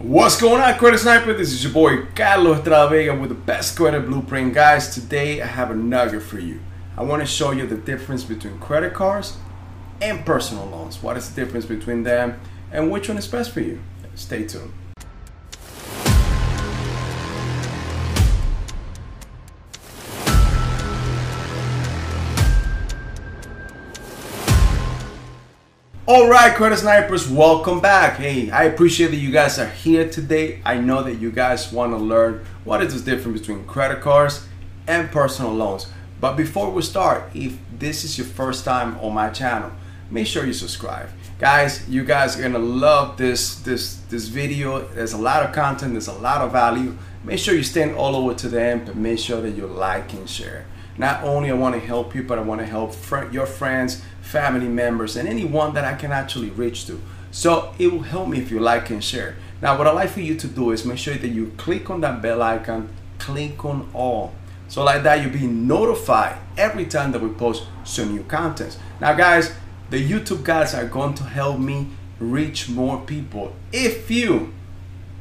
What's going on, Credit Sniper? This is your boy Carlos Estrada Vega with the best credit blueprint. Guys, today I have a nugget for you. I want to show you the difference between credit cards and personal loans. What is the difference between them and which one is best for you? Stay tuned. All right, credit snipers, welcome back. Hey, I appreciate that you guys are here today. I know that you guys want to learn what is the difference between credit cards and personal loans. But before we start, if this is your first time on my channel, make sure you subscribe. Guys, you guys are gonna love this this this video. There's a lot of content, there's a lot of value. Make sure you stand all over to the end, but make sure that you like and share. Not only I want to help you, but I want to help fr- your friends, family members, and anyone that I can actually reach to. So it will help me if you like and share. Now, what I'd like for you to do is make sure that you click on that bell icon, click on all. So like that, you'll be notified every time that we post some new content. Now, guys, the YouTube guys are going to help me reach more people if you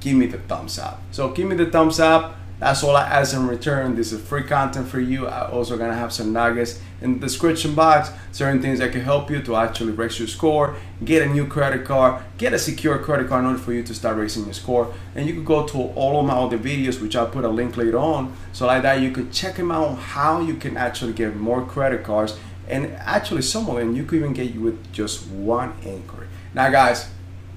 give me the thumbs up. So give me the thumbs up that's all I ask in return. This is free content for you. I also gonna have some nuggets in the description box, certain things that can help you to actually raise your score, get a new credit card, get a secure credit card in order for you to start raising your score. And you can go to all of my other videos, which I'll put a link later on. So like that, you could check them out how you can actually get more credit cards. And actually some of them you could even get you with just one inquiry. Now guys,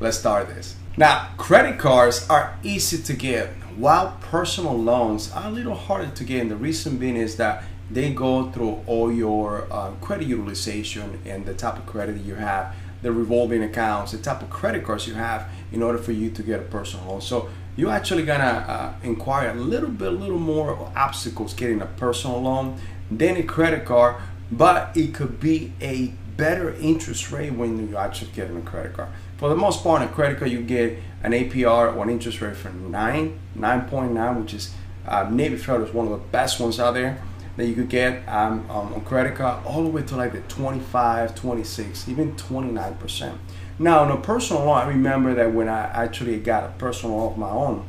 let's start this. Now, credit cards are easy to get while personal loans are a little harder to get, and the reason being is that they go through all your uh, credit utilization and the type of credit you have, the revolving accounts, the type of credit cards you have in order for you to get a personal loan. So you're actually gonna uh, inquire a little bit, a little more obstacles getting a personal loan than a credit card, but it could be a better interest rate when you actually get a credit card. For the most part, on a credit card, you get an APR or an interest rate for 9, 9.9, which is uh, Navy Federal is one of the best ones out there that you could get um, um, on credit card, all the way to like the 25, 26, even 29%. Now, on a personal loan, I remember that when I actually got a personal loan of my own,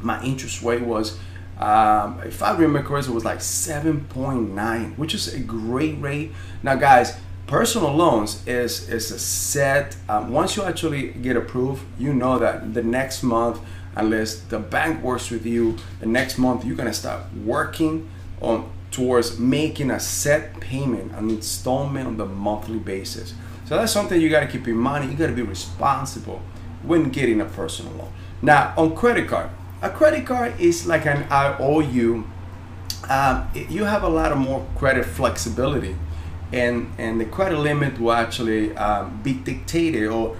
my interest rate was um, if I remember correctly, it was like 7.9, which is a great rate. Now, guys, personal loans is is a set um, once you actually get approved you know that the next month unless the bank works with you the next month you're going to start working on towards making a set payment an installment on the monthly basis. So that's something you got to keep in mind you got to be responsible when getting a personal loan. Now on credit card a credit card is like an iou um, you have a lot of more credit flexibility and and the credit limit will actually um, be dictated or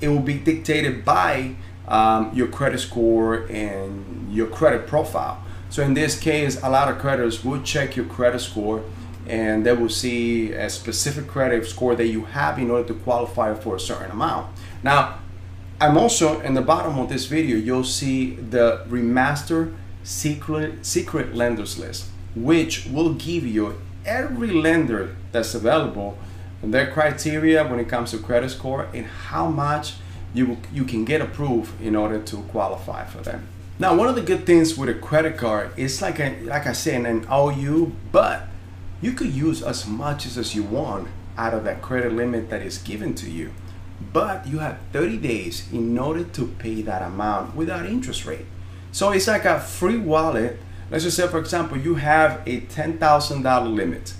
it will be dictated by um, your credit score and your credit profile. So in this case, a lot of creditors will check your credit score and they will see a specific credit score that you have in order to qualify for a certain amount. Now, I'm also in the bottom of this video, you'll see the remaster secret secret lenders list, which will give you every lender that's available and their criteria when it comes to credit score and how much you you can get approved in order to qualify for them. Now, one of the good things with a credit card is like a like I said an OU, but you could use as much as you want out of that credit limit that is given to you. But you have 30 days in order to pay that amount without interest rate. So it's like a free wallet Let's just say, for example, you have a $10,000 limit.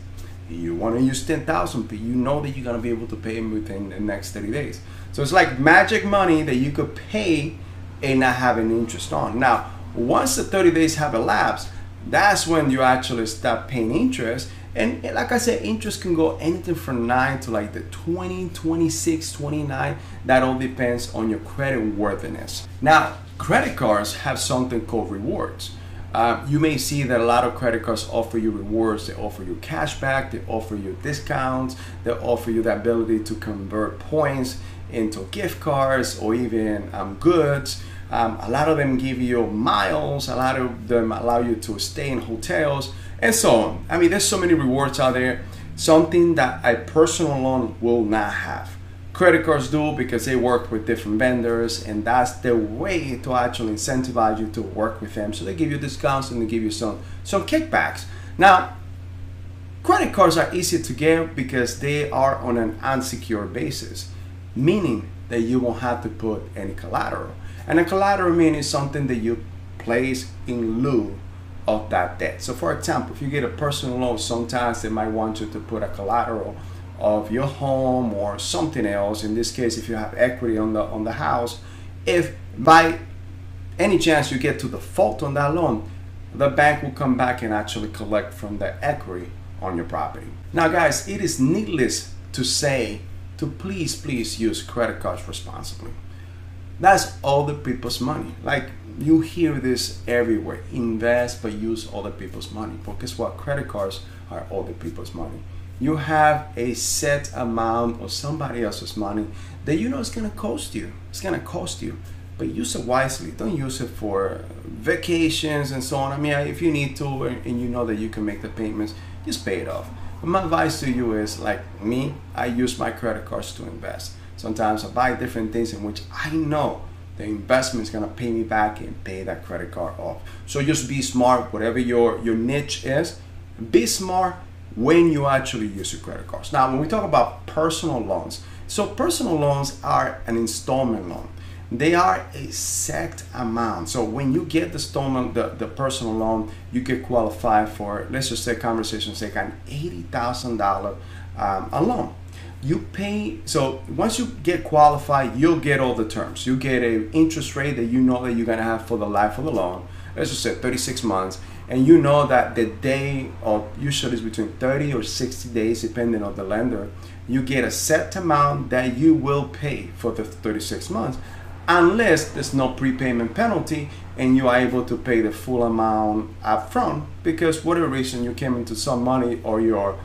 You want to use 10,000, but you know that you're going to be able to pay them within the next 30 days. So it's like magic money that you could pay and not have an interest on. Now, once the 30 days have elapsed, that's when you actually start paying interest. And like I said, interest can go anything from 9 to like the 20, 26, 29. That all depends on your credit worthiness. Now, credit cards have something called rewards. Uh, you may see that a lot of credit cards offer you rewards, they offer you cash back, they offer you discounts, they offer you the ability to convert points into gift cards or even um, goods. Um, a lot of them give you miles, a lot of them allow you to stay in hotels, and so on. I mean, there's so many rewards out there. Something that a personal loan will not have. Credit cards do because they work with different vendors and that's the way to actually incentivize you to work with them. So they give you discounts and they give you some some kickbacks. Now credit cards are easy to get because they are on an unsecured basis meaning that you won't have to put any collateral. And a collateral means something that you place in lieu of that debt. So for example if you get a personal loan sometimes they might want you to put a collateral of your home or something else. In this case if you have equity on the on the house if by any chance you get to default on that loan the bank will come back and actually collect from the equity on your property. Now guys it is needless to say to please please use credit cards responsibly. That's other people's money. Like you hear this everywhere. Invest but use other people's money. But guess what? Credit cards are other people's money you have a set amount of somebody else's money that you know is going to cost you. It's going to cost you, but use it wisely. Don't use it for vacations and so on. I mean, if you need to and you know that you can make the payments, just pay it off. But my advice to you is like me, I use my credit cards to invest. Sometimes I buy different things in which I know the investment is going to pay me back and pay that credit card off. So just be smart, whatever your, your niche is, be smart when you actually use your credit cards. Now, when we talk about personal loans, so personal loans are an installment loan. They are a set amount. So when you get the installment, the, the personal loan, you get qualified for, let's just say conversation sake, an $80,000 um, a loan. You pay, so once you get qualified, you'll get all the terms. You get a interest rate that you know that you're gonna have for the life of the loan. Let's just say 36 months and you know that the day or usually is between 30 or 60 days depending on the lender you get a set amount that you will pay for the 36 months unless there's no prepayment penalty and you are able to pay the full amount up front because whatever reason you came into some money or your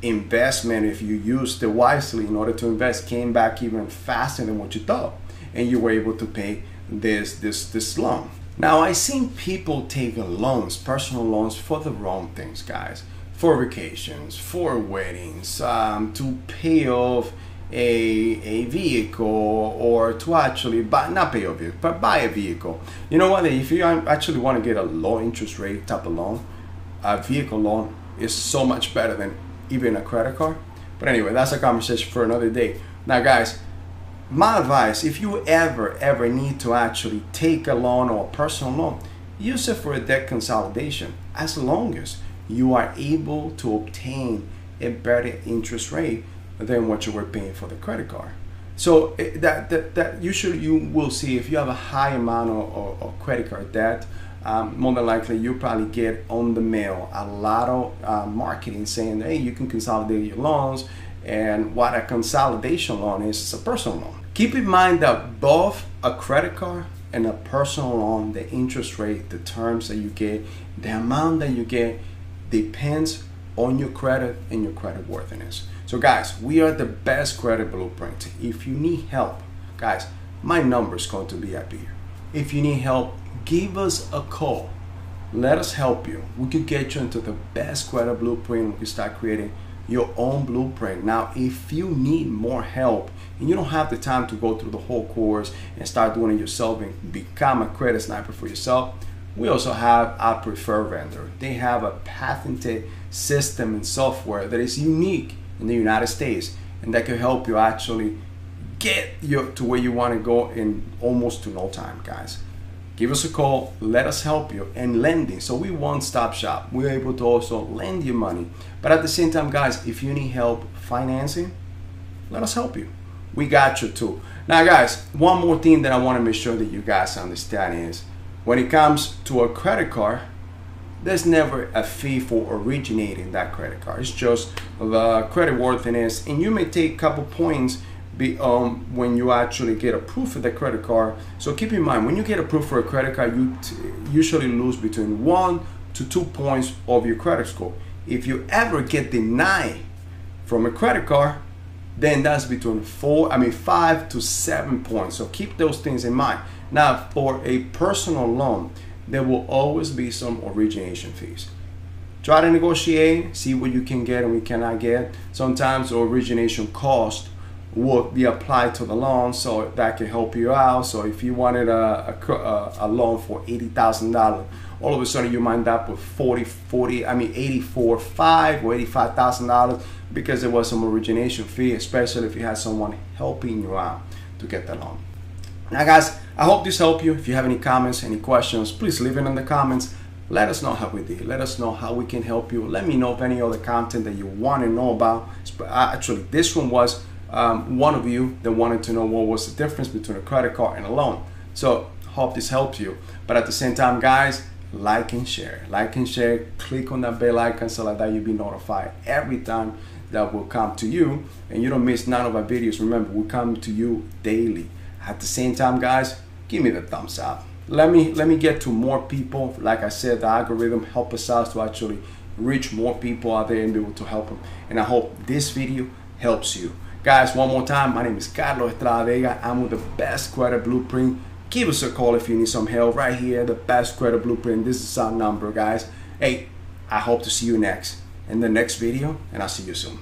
investment if you used it wisely in order to invest came back even faster than what you thought and you were able to pay this this this loan now, I've seen people take loans, personal loans, for the wrong things, guys. For vacations, for weddings, um, to pay off a, a vehicle or to actually buy, not pay off vehicle, but buy a vehicle. You know what? If you actually want to get a low interest rate type of loan, a vehicle loan is so much better than even a credit card. But anyway, that's a conversation for another day. Now, guys, my advice if you ever ever need to actually take a loan or a personal loan use it for a debt consolidation. As long as you are able to obtain a better interest rate than what you were paying for the credit card. So eh, that, that, that usually you will see if you have a high amount of, of, of credit card debt um, more than likely you probably get on the mail a lot of uh, marketing saying hey you can consolidate your loans and what a consolidation loan is is a personal loan Keep in mind that both a credit card and a personal loan, the interest rate, the terms that you get, the amount that you get depends on your credit and your credit worthiness. So, guys, we are the best credit blueprint. If you need help, guys, my number is going to be up here. If you need help, give us a call. Let us help you. We could get you into the best credit blueprint. We can start creating your own blueprint. Now, if you need more help and you don't have the time to go through the whole course and start doing it yourself and become a credit sniper for yourself, we also have a preferred vendor. They have a patented system and software that is unique in the United States and that can help you actually get you to where you want to go in almost to no time, guys give us a call let us help you. And lending so we one stop shop. We're able to also lend you money. But at the same time guys if you need help financing let us help you. We got you too. Now guys one more thing that i want to make sure that you guys understand is when it comes to a credit card there's never a fee for originating that credit card. It's just the credit worthiness. And you may take a couple points be um, when you actually get approved for the credit card. So keep in mind, when you get approved for a credit card, you t- usually lose between one to two points of your credit score. If you ever get denied from a credit card, then that's between four, I mean five to seven points. So keep those things in mind. Now, for a personal loan, there will always be some origination fees. Try to negotiate, see what you can get and we cannot get. Sometimes the origination cost will be applied to the loan so that can help you out. So if you wanted a, a, a loan for $80000 all of a sudden you might end up with 40 40 i mean 84 5 or $85000 because there was some origination fee especially if you had someone helping you out to get the loan. Now guys i hope this helped you. If you have any comments any questions please leave it in the comments. Let us know how we did. Let us know how we can help you. Let me know if any other content that you want to know about. Uh, actually this one was um, one of you that wanted to know what was the difference between a credit card and a loan. So hope this helps you. But at the same time, guys, like and share. Like and share. Click on that bell icon so that you'll be notified every time that will come to you and you don't miss none of our videos. Remember, we come to you daily. At the same time, guys, give me the thumbs up. Let me let me get to more people. Like I said, the algorithm help us out to actually reach more people out there and be able to help them. And I hope this video helps you. Guys, one more time, my name is Carlos Estrada Vega. I'm with the Best Credit Blueprint. Give us a call if you need some help right here, the Best Credit Blueprint. This is our number, guys. Hey, I hope to see you next in the next video, and I'll see you soon.